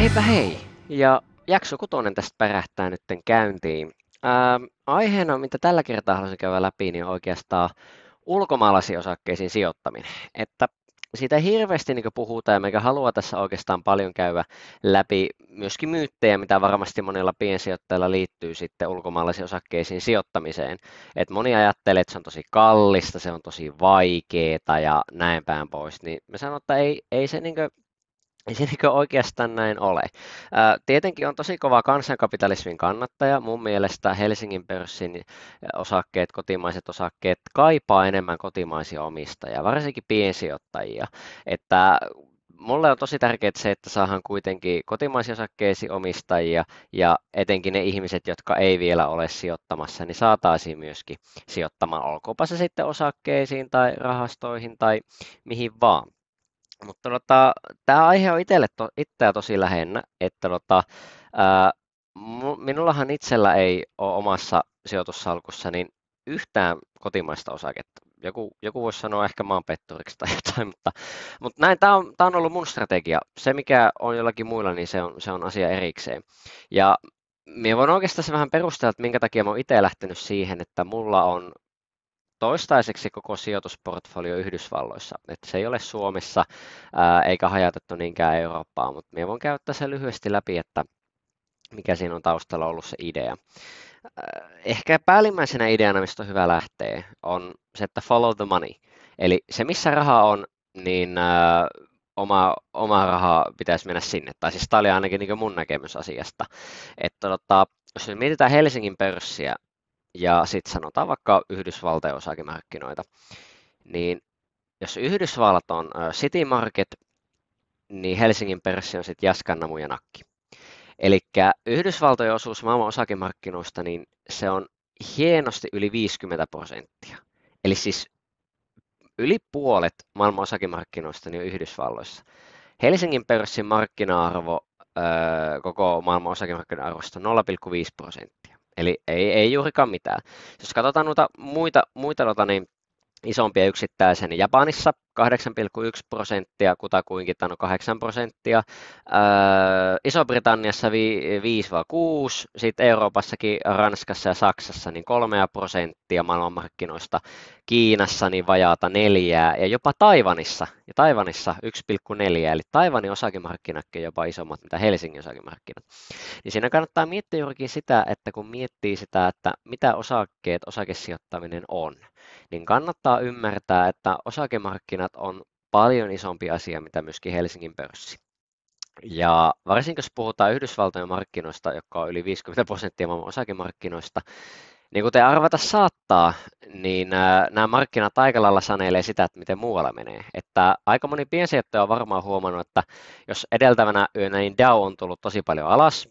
Heipä hei! Ja jakso kutonen tästä pärähtää nytten käyntiin. Ää, aiheena, mitä tällä kertaa haluaisin käydä läpi, niin on oikeastaan ulkomaalaisiin osakkeisiin sijoittaminen. Että siitä ei hirveästi niin puhutaan ja meikä haluaa tässä oikeastaan paljon käydä läpi myöskin myyttejä, mitä varmasti monilla piensijoittajilla liittyy sitten ulkomaalaisiin osakkeisiin sijoittamiseen. Et moni ajattelee, että se on tosi kallista, se on tosi vaikeaa ja näin päin pois, niin me sanon, että ei, ei se niin ei se niin oikeastaan näin ole. Tietenkin on tosi kova kansankapitalismin kannattaja. Mun mielestä Helsingin pörssin osakkeet, kotimaiset osakkeet kaipaa enemmän kotimaisia omistajia, varsinkin piensijoittajia. Että mulle on tosi tärkeää se, että saadaan kuitenkin kotimaisia osakkeisiin omistajia ja etenkin ne ihmiset, jotka ei vielä ole sijoittamassa, niin saataisiin myöskin sijoittamaan, olkoonpa se sitten osakkeisiin tai rahastoihin tai mihin vaan. Mutta tota, tämä aihe on itselle to, itseä tosi lähennä, että tota, ää, minullahan itsellä ei ole omassa sijoitussalkussa niin yhtään kotimaista osaketta. Joku, joku voisi sanoa ehkä maanpetturiksi tai jotain, mutta, mutta näin, tämä on, tämä on ollut mun strategia. Se, mikä on jollakin muilla, niin se on, se on asia erikseen. Ja minä voin oikeastaan vähän perustella, että minkä takia olen itse lähtenyt siihen, että mulla on toistaiseksi koko sijoitusportfolio Yhdysvalloissa. Että se ei ole Suomessa ää, eikä hajatettu niinkään Eurooppaan, mutta minä voin käyttää sen lyhyesti läpi, että mikä siinä on taustalla ollut se idea. Ehkä päällimmäisenä ideana, mistä on hyvä lähteä, on se, että follow the money. Eli se, missä raha on, niin oma, oma raha pitäisi mennä sinne. Tai siis tämä oli ainakin niin mun näkemys asiasta. Että tota, jos mietitään Helsingin pörssiä, ja sitten sanotaan vaikka Yhdysvaltain osakemarkkinoita, niin jos Yhdysvallat on City Market, niin Helsingin pörssi on sitten Jaskannamu ja Nakki. Eli Yhdysvaltojen osuus maailman osakemarkkinoista, niin se on hienosti yli 50 prosenttia. Eli siis yli puolet maailman osakemarkkinoista niin on Yhdysvalloissa. Helsingin pörssin markkina-arvo koko maailman osakemarkkinoiden arvosta on 0,5 prosenttia. Eli ei, ei juurikaan mitään. Jos katsotaan noita muita, muita noita, niin isompia yksittäisiä, niin Japanissa 8,1 prosenttia, kutakuinkin tai 8 prosenttia, öö, Iso-Britanniassa 5-6, sitten Euroopassakin, Ranskassa ja Saksassa niin 3 prosenttia maailmanmarkkinoista, Kiinassa niin vajaata neljää. Ja jopa Taivanissa, ja Taivanissa 1,4, eli Taivanin osakemarkkinatkin jopa isommat mitä Helsingin osakemarkkinat. Niin siinä kannattaa miettiä juurikin sitä, että kun miettii sitä, että mitä osakkeet, osakesijoittaminen on, niin kannattaa ymmärtää, että osakemarkkinat on paljon isompi asia, mitä myöskin Helsingin pörssi. Ja varsinkin jos puhutaan Yhdysvaltojen markkinoista, jotka on yli 50 prosenttia maailman osakemarkkinoista, niin kuten arvata saattaa, niin nämä markkinat aika lailla sanelee sitä, että miten muualla menee. Että aika moni piensijoittaja on varmaan huomannut, että jos edeltävänä yönä niin Dow on tullut tosi paljon alas,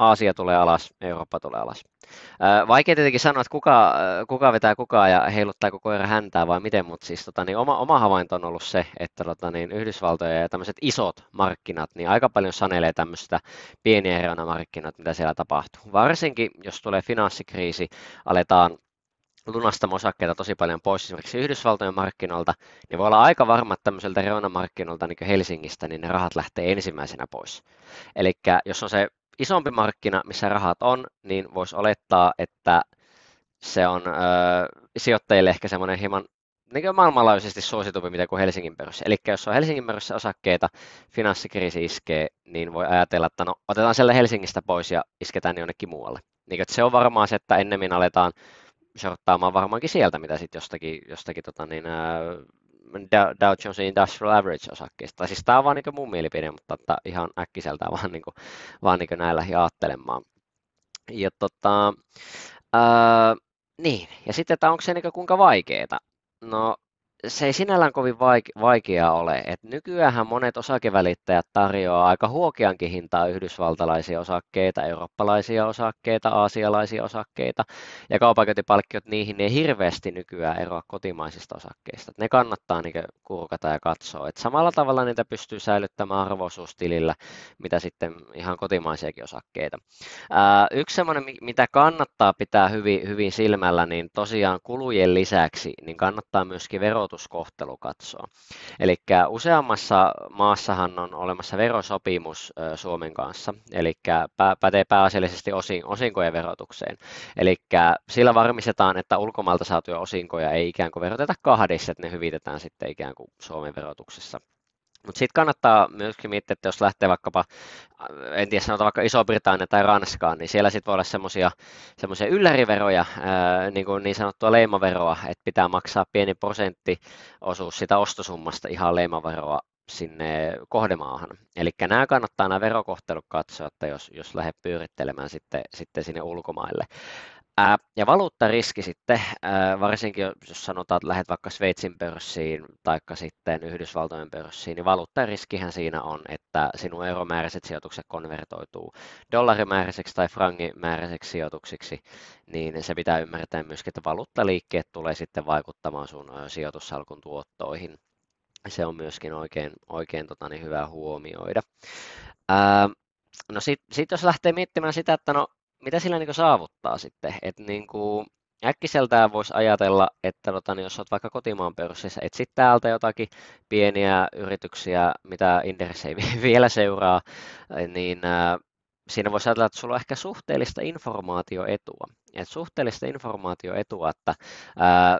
Aasia tulee alas, Eurooppa tulee alas. Vaikea tietenkin sanoa, että kuka, kuka vetää kukaa ja heiluttaa koko ajan häntää vai miten, mutta siis tota, niin oma, oma havainto on ollut se, että tota, niin Yhdysvaltojen ja tämmöiset isot markkinat, niin aika paljon sanelee tämmöistä pieniä eroina markkinat, mitä siellä tapahtuu. Varsinkin, jos tulee finanssikriisi, aletaan lunastamaan osakkeita tosi paljon pois esimerkiksi Yhdysvaltojen markkinoilta, niin voi olla aika varma, että tämmöiseltä reunamarkkinoilta niin Helsingistä, niin ne rahat lähtee ensimmäisenä pois. Eli jos on se isompi markkina, missä rahat on, niin voisi olettaa, että se on ö, sijoittajille ehkä semmoinen hieman niin maailmanlaajuisesti suositumpi mitä kuin Helsingin pörssi. Eli jos on Helsingin pörssissä osakkeita, finanssikriisi iskee, niin voi ajatella, että no otetaan siellä Helsingistä pois ja isketään jonnekin muualle. Niin, että se on varmaan se, että ennemmin aletaan shorttaamaan varmaankin sieltä, mitä sitten jostakin, jostakin tota niin, Dow Jones Industrial Average-osakkeista. Tai siis tämä on vaan niin mun mielipide, mutta että ihan äkkiseltään vaan, niin kuin, vaan niin näin lähdin ajattelemaan. Ja tota, ää, niin, ja sitten, että onko se niin kuinka vaikeaa? No se ei sinällään kovin vaikeaa ole. Et nykyään monet osakevälittäjät tarjoaa aika huokeankin hintaa yhdysvaltalaisia osakkeita, eurooppalaisia osakkeita, aasialaisia osakkeita ja kaupankäyntipalkkiot niihin ei hirveästi nykyään eroa kotimaisista osakkeista. Et ne kannattaa niin kurkata ja katsoa. Et samalla tavalla niitä pystyy säilyttämään arvoisuustilillä, mitä sitten ihan kotimaisiakin osakkeita. Ää, yksi semmoinen, mitä kannattaa pitää hyvin, hyvin silmällä, niin tosiaan kulujen lisäksi niin kannattaa myöskin verot verotuskohtelu katsoa. Eli useammassa maassahan on olemassa verosopimus Suomen kanssa, eli pätee pääasiallisesti osinkojen verotukseen. Eli sillä varmistetaan, että ulkomailta saatuja osinkoja ei ikään kuin veroteta kahdessa, että ne hyvitetään sitten ikään kuin Suomen verotuksessa. Mutta sitten kannattaa myöskin miettiä, että jos lähtee vaikkapa, en tiedä sanotaan vaikka Iso-Britannia tai Ranskaan, niin siellä sitten voi olla semmoisia ylläriveroja, ää, niin kuin niin sanottua leimaveroa, että pitää maksaa pieni prosenttiosuus sitä ostosummasta ihan leimaveroa sinne kohdemaahan. Eli nämä kannattaa nämä verokohtelut katsoa, että jos, jos lähdet pyörittelemään sitten, sitten sinne ulkomaille. Ja valuuttariski sitten, varsinkin jos sanotaan, että lähdet vaikka Sveitsin pörssiin tai sitten Yhdysvaltojen pörssiin, niin valuuttariskihän siinä on, että sinun euromääräiset sijoitukset konvertoituu dollarimääräiseksi tai frangimääräiseksi sijoituksiksi, niin se pitää ymmärtää myöskin, että valuuttaliikkeet tulee sitten vaikuttamaan sun sijoitussalkun tuottoihin. Se on myöskin oikein, oikein tota, niin hyvä huomioida. no sitten sit jos lähtee miettimään sitä, että no mitä sillä niin saavuttaa sitten? että niin kuin, äkkiseltään voisi ajatella, että tota, niin jos olet vaikka kotimaan pörssissä, etsit täältä jotakin pieniä yrityksiä, mitä Inderes ei vielä seuraa, niin äh, siinä voisi ajatella, että sulla on ehkä suhteellista informaatioetua. Et suhteellista informaatioetua, että ää,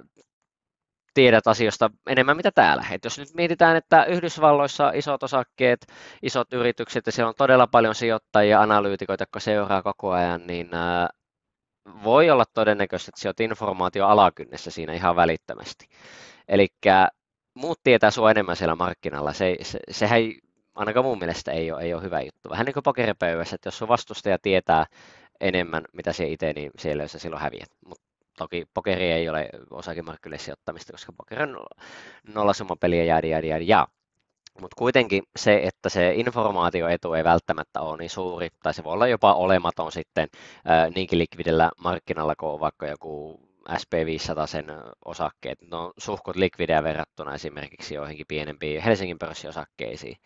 tiedät asioista enemmän mitä täällä. Et jos nyt mietitään, että Yhdysvalloissa isot osakkeet, isot yritykset ja siellä on todella paljon sijoittajia, analyytikoita, jotka seuraa koko ajan, niin voi olla todennäköistä, että sijoit informaatio alakynnessä siinä ihan välittömästi. Eli muut tietää sinua enemmän siellä markkinalla. Se, se, sehän ei, ainakaan mun mielestä ei ole, ei ole hyvä juttu. Vähän niin kuin pokeripöydässä, että jos sun vastustaja tietää enemmän, mitä se itse, niin siellä se silloin häviät. Mutta Toki pokeri ei ole osakemarkkinoille sijoittamista, koska pokeri on nollasummapeliä ja jäädi, jäädi, ja. Mutta kuitenkin se, että se informaatioetu ei välttämättä ole niin suuri, tai se voi olla jopa olematon sitten niinkin likvidellä markkinalla kuin vaikka joku SP500 sen osakkeet. Ne on suhkut likvidejä verrattuna esimerkiksi joihinkin pienempiin Helsingin pörssiosakkeisiin.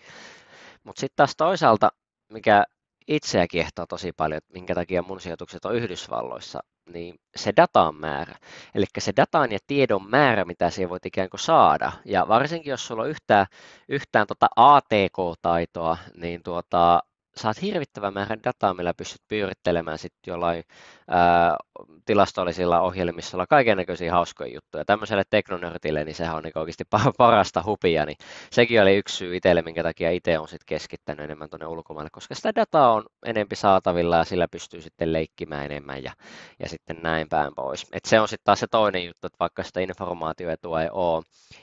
Mutta sitten taas toisaalta, mikä itseä kiehtoo tosi paljon, että minkä takia mun sijoitukset on Yhdysvalloissa, niin se datan määrä, eli se datan ja tiedon määrä, mitä siihen voit ikään kuin saada, ja varsinkin jos sulla on yhtään, yhtään tota ATK-taitoa, niin tuota, saat hirvittävän määrän dataa, millä pystyt pyörittelemään sitten jollain ää, tilastollisilla ohjelmissa kaiken näköisiä hauskoja juttuja. Tämmöiselle teknonörtille, niin sehän on niin oikeasti parasta hupia, niin sekin oli yksi syy itselle, minkä takia itse on sitten keskittänyt enemmän tuonne ulkomaille, koska sitä dataa on enempi saatavilla ja sillä pystyy sitten leikkimään enemmän ja, ja sitten näin päin pois. Et se on sitten taas se toinen juttu, että vaikka sitä informaatioetua ei ole,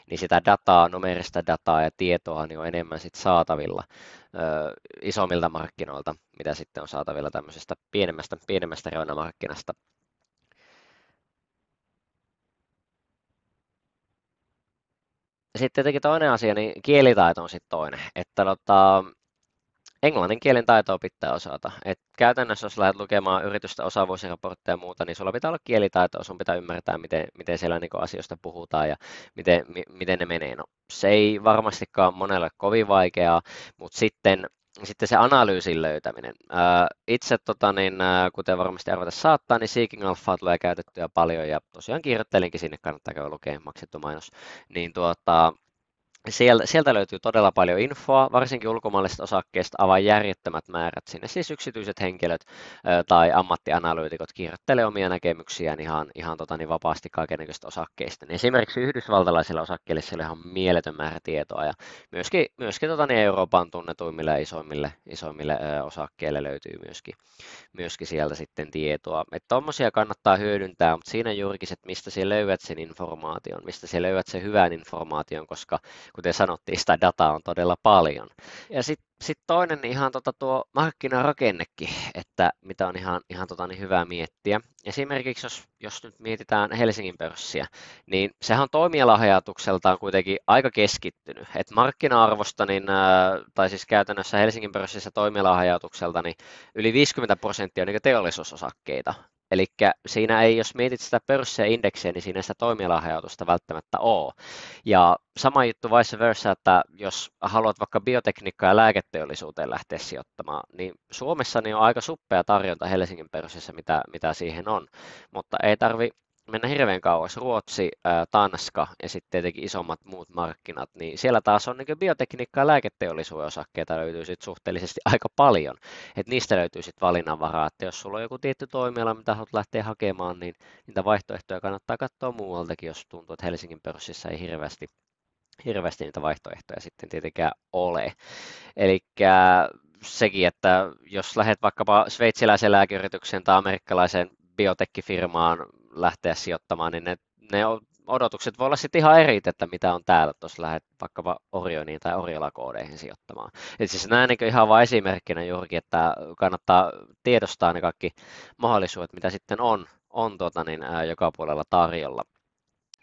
niin sitä dataa, numerista dataa ja tietoa niin on enemmän sitten saatavilla isommilta markkinoilta, mitä sitten on saatavilla tämmöisestä pienemmästä, pienemmästä reunamarkkinasta. Sitten tietenkin toinen asia, niin kielitaito on sitten toinen. Että tota, englannin kielen taitoa pitää osata. Et käytännössä, jos lähdet lukemaan yritystä osaavuusraportteja ja muuta, niin sulla pitää olla kielitaitoa, sun pitää ymmärtää, miten, miten siellä niin asioista puhutaan ja miten, mi, miten ne menee. No, se ei varmastikaan monelle kovin vaikeaa, mutta sitten sitten se analyysin löytäminen. Itse, tota, niin, kuten varmasti arvata saattaa, niin Seeking Alpha tulee käytettyä paljon ja tosiaan kirjoittelinkin sinne, kannattaa käydä lukemaan maksettu mainos. Niin tuota, Sieltä, löytyy todella paljon infoa, varsinkin ulkomaalaisista osakkeista avaa järjettömät määrät sinne. Siis yksityiset henkilöt tai ammattianalyytikot kirjoittelee omia näkemyksiään ihan, ihan tota, niin vapaasti kaikenlaisista osakkeista. Niin esimerkiksi yhdysvaltalaisilla osakkeilla siellä on mieletön määrä tietoa ja myöskin, myöskin tota, niin Euroopan tunnetuimmille isoimmille, isoimmille osakkeille löytyy myöskin, myöskin sieltä sitten tietoa. Tuommoisia kannattaa hyödyntää, mutta siinä juurikin, että mistä siellä löydät sen informaation, mistä siellä löydät sen hyvän informaation, koska kuten sanottiin, sitä dataa on todella paljon. Ja sitten sit toinen ihan tota tuo markkinarakennekin, että mitä on ihan, ihan tota niin hyvä miettiä. Esimerkiksi jos, jos nyt mietitään Helsingin pörssiä, niin sehän on toimialahjatukseltaan kuitenkin aika keskittynyt. Et markkina-arvosta, niin, tai siis käytännössä Helsingin pörssissä toimialahjatukselta, niin yli 50 prosenttia on niin teollisuusosakkeita. Eli siinä ei, jos mietit sitä pörssiä indeksiä, niin siinä sitä toimialahajautusta välttämättä ole. Ja sama juttu vice versa, että jos haluat vaikka biotekniikkaa ja lääketeollisuuteen lähteä sijoittamaan, niin Suomessa niin on aika suppea tarjonta Helsingin pörssissä, mitä, mitä siihen on. Mutta ei tarvi mennä hirveän kauas, Ruotsi, Tanska ja sitten tietenkin isommat muut markkinat, niin siellä taas on niin biotekniikka- ja lääketeollisuuden osakkeita löytyy sit suhteellisesti aika paljon. Et niistä löytyy sitten valinnanvaraa, että jos sulla on joku tietty toimiala, mitä haluat lähteä hakemaan, niin niitä vaihtoehtoja kannattaa katsoa muualtakin, jos tuntuu, että Helsingin pörssissä ei hirveästi hirveästi niitä vaihtoehtoja sitten tietenkään ole. Eli sekin, että jos lähdet vaikkapa sveitsiläisen lääkeyrityksen tai amerikkalaisen biotekkifirmaan lähteä sijoittamaan, niin ne, ne odotukset voi olla sitten ihan eri, että mitä on täällä, jos lähdet vaikkapa Orioniin tai Oriola-koodeihin sijoittamaan. Et siis näin niin ihan vain esimerkkinä juurikin, että kannattaa tiedostaa ne kaikki mahdollisuudet, mitä sitten on, on tuota, niin, ää, joka puolella tarjolla.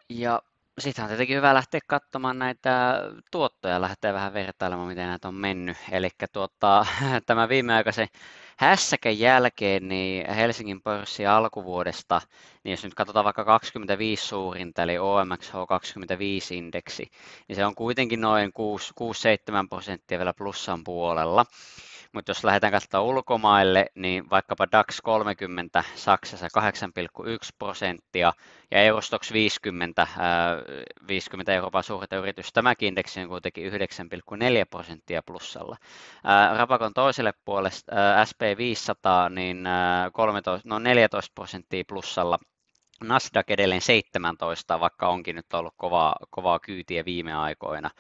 Ja sitten on tietenkin hyvä lähteä katsomaan näitä tuottoja, lähteä vähän vertailemaan, miten näitä on mennyt. Eli tuota, tämä viimeaikaisen hässäkän jälkeen niin Helsingin pörssi alkuvuodesta, niin jos nyt katsotaan vaikka 25 suurinta, eli OMX H25-indeksi, niin se on kuitenkin noin 6-7 prosenttia vielä plussan puolella. Mutta jos lähdetään katsomaan ulkomaille, niin vaikkapa DAX 30 Saksassa 8,1 prosenttia ja Eurostox 50, 50 Euroopan suurta yritystä, tämäkin indeksi on kuitenkin 9,4 prosenttia plussalla. Rapakon toiselle puolelle SP500 niin 13, no 14 prosenttia plussalla Nasdaq edelleen 17, vaikka onkin nyt ollut kovaa, kovaa kyytiä viime aikoina.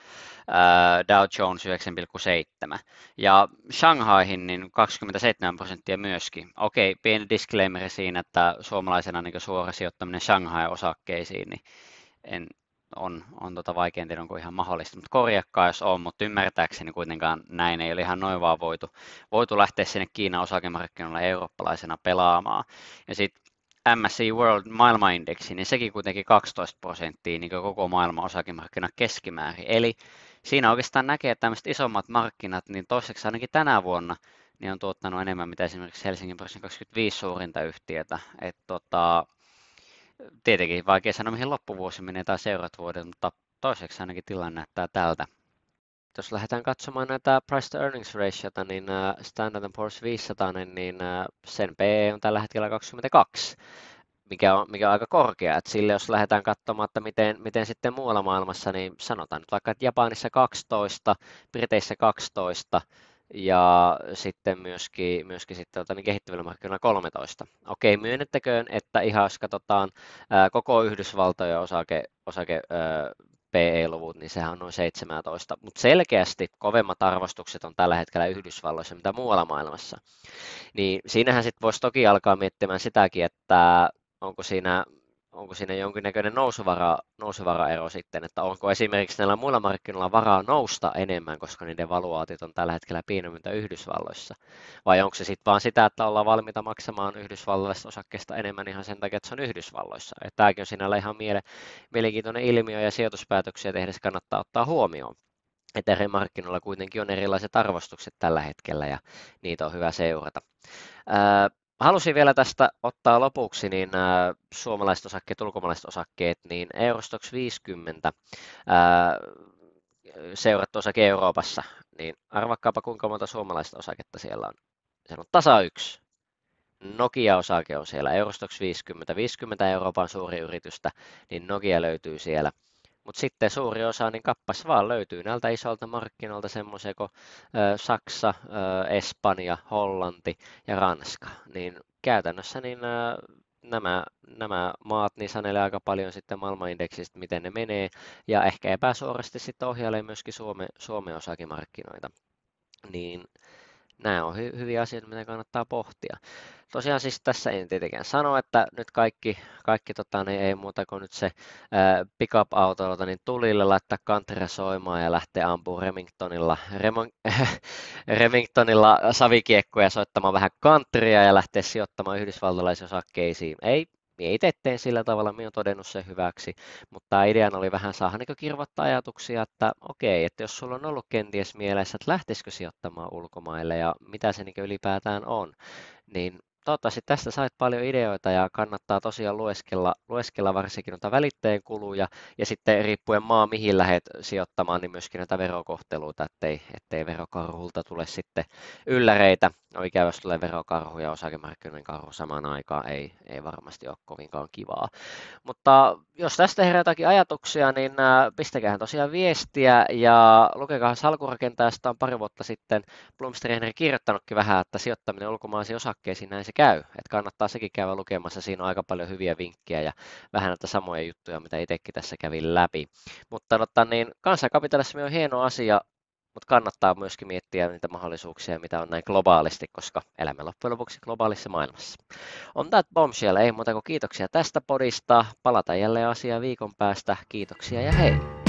Dow Jones 9,7 ja Shanghaihin niin 27 prosenttia myöskin. Okei, pieni disclaimer siinä, että suomalaisena niin suora sijoittaminen Shanghai-osakkeisiin niin en, on, on tota vaikein tiedä, onko ihan mahdollista, mutta korjakkaa jos on, mutta ymmärtääkseni kuitenkaan näin ei ole ihan noin vaan voitu, voitu lähteä sinne Kiinan osakemarkkinoille eurooppalaisena pelaamaan. Ja sitten MSCI World maailmanindeksi, niin sekin kuitenkin 12 prosenttia niin koko maailman osakemarkkina keskimäärin. Eli siinä oikeastaan näkee, että tämmöiset isommat markkinat, niin toiseksi ainakin tänä vuonna, niin on tuottanut enemmän mitä esimerkiksi Helsingin pörssin 25 suurinta yhtiötä. Et tota, tietenkin vaikea sanoa, mihin loppuvuosi menee tai seuraavat vuodet, mutta toiseksi ainakin tilanne näyttää tältä. Jos lähdetään katsomaan näitä price to earnings ratiota, niin Standard Poor's 500, niin, niin sen PE on tällä hetkellä 22 mikä on, mikä on aika korkea. Et sille jos lähdetään katsomaan, että miten, miten sitten muualla maailmassa, niin sanotaan nyt vaikka, että Japanissa 12, Briteissä 12 ja sitten myöskin, myöskin sitten, niin kehittyvillä markkinoilla 13. Okei, myönnettäköön, että ihan jos katsotaan ää, koko Yhdysvaltojen osake, osake ää, PE-luvut, niin sehän on noin 17, mutta selkeästi kovemmat arvostukset on tällä hetkellä Yhdysvalloissa, mitä muualla maailmassa. Niin siinähän sitten voisi toki alkaa miettimään sitäkin, että onko siinä onko siinä jonkinnäköinen nousuvara, nousuvaraero sitten, että onko esimerkiksi näillä muilla markkinoilla varaa nousta enemmän, koska niiden valuaatit on tällä hetkellä pienemmiltä Yhdysvalloissa, vai onko se sitten vaan sitä, että ollaan valmiita maksamaan yhdysvaltalaisista osakkeista enemmän ihan sen takia, että se on Yhdysvalloissa. Että tämäkin on sinällä ihan miele, mielenkiintoinen ilmiö ja sijoituspäätöksiä tehdessä kannattaa ottaa huomioon. Että eri markkinoilla kuitenkin on erilaiset arvostukset tällä hetkellä ja niitä on hyvä seurata. Halusin vielä tästä ottaa lopuksi niin äh, suomalaiset osakkeet, ulkomaalaiset osakkeet, niin Eurostox 50 äh, seurattu osake Euroopassa, niin arvakkaapa kuinka monta suomalaista osaketta siellä on. Siellä on tasa yksi. Nokia-osake on siellä, Eurostox 50, 50 Euroopan suuri yritystä, niin Nokia löytyy siellä. Mutta sitten suuri osa, niin kappas vaan löytyy näiltä isolta markkinoilta semmoisia kuin Saksa, Espanja, Hollanti ja Ranska. Niin käytännössä niin nämä, nämä maat niin sanelee aika paljon sitten maailmanindeksistä, miten ne menee, ja ehkä epäsuorasti sitten ohjailee myöskin Suome, Suomen osakemarkkinoita. Niin nämä on hy- hyviä asioita, mitä kannattaa pohtia. Tosiaan siis tässä en tietenkään sano, että nyt kaikki, kaikki tota, niin ei muuta kuin nyt se ää, pickup-autolta niin tulille laittaa kantera soimaan ja lähteä ampumaan Remingtonilla, Remon, Remingtonilla savikiekkoja soittamaan vähän kantria ja lähteä sijoittamaan yhdysvaltalaisosakkeisiin. Ei Mie itse teen sillä tavalla, minä olen todennut sen hyväksi, mutta ideana oli vähän saada niin kirvoittaa ajatuksia, että okei, että jos sulla on ollut kenties mielessä, että lähtisikö sijoittamaan ulkomaille ja mitä se niin ylipäätään on, niin toivottavasti tästä sait paljon ideoita ja kannattaa tosiaan lueskella, lueskella varsinkin noita välittäjien kuluja ja sitten riippuen maa mihin lähdet sijoittamaan, niin myöskin näitä verokohteluita, ettei, ettei verokarhulta tule sitten ylläreitä. No ikävä, jos tulee verokarhu ja osakemarkkinoiden karhu samaan aikaan, ei, ei varmasti ole kovinkaan kivaa. Mutta jos tästä herää jotakin ajatuksia, niin pistäkää tosiaan viestiä ja lukekaa salkurakentajasta on pari vuotta sitten Blomster kirjoittanutkin vähän, että sijoittaminen ulkomaisiin osakkeisiin näin se käy. Että kannattaa sekin käydä lukemassa, siinä on aika paljon hyviä vinkkejä ja vähän näitä samoja juttuja, mitä itsekin tässä kävin läpi. Mutta tota, niin, kansankapitalismi on hieno asia, mutta kannattaa myöskin miettiä niitä mahdollisuuksia, mitä on näin globaalisti, koska elämme loppujen lopuksi globaalissa maailmassa. On that bombshell, ei muuta kuin kiitoksia tästä podista. Palataan jälleen asiaan viikon päästä. Kiitoksia ja hei!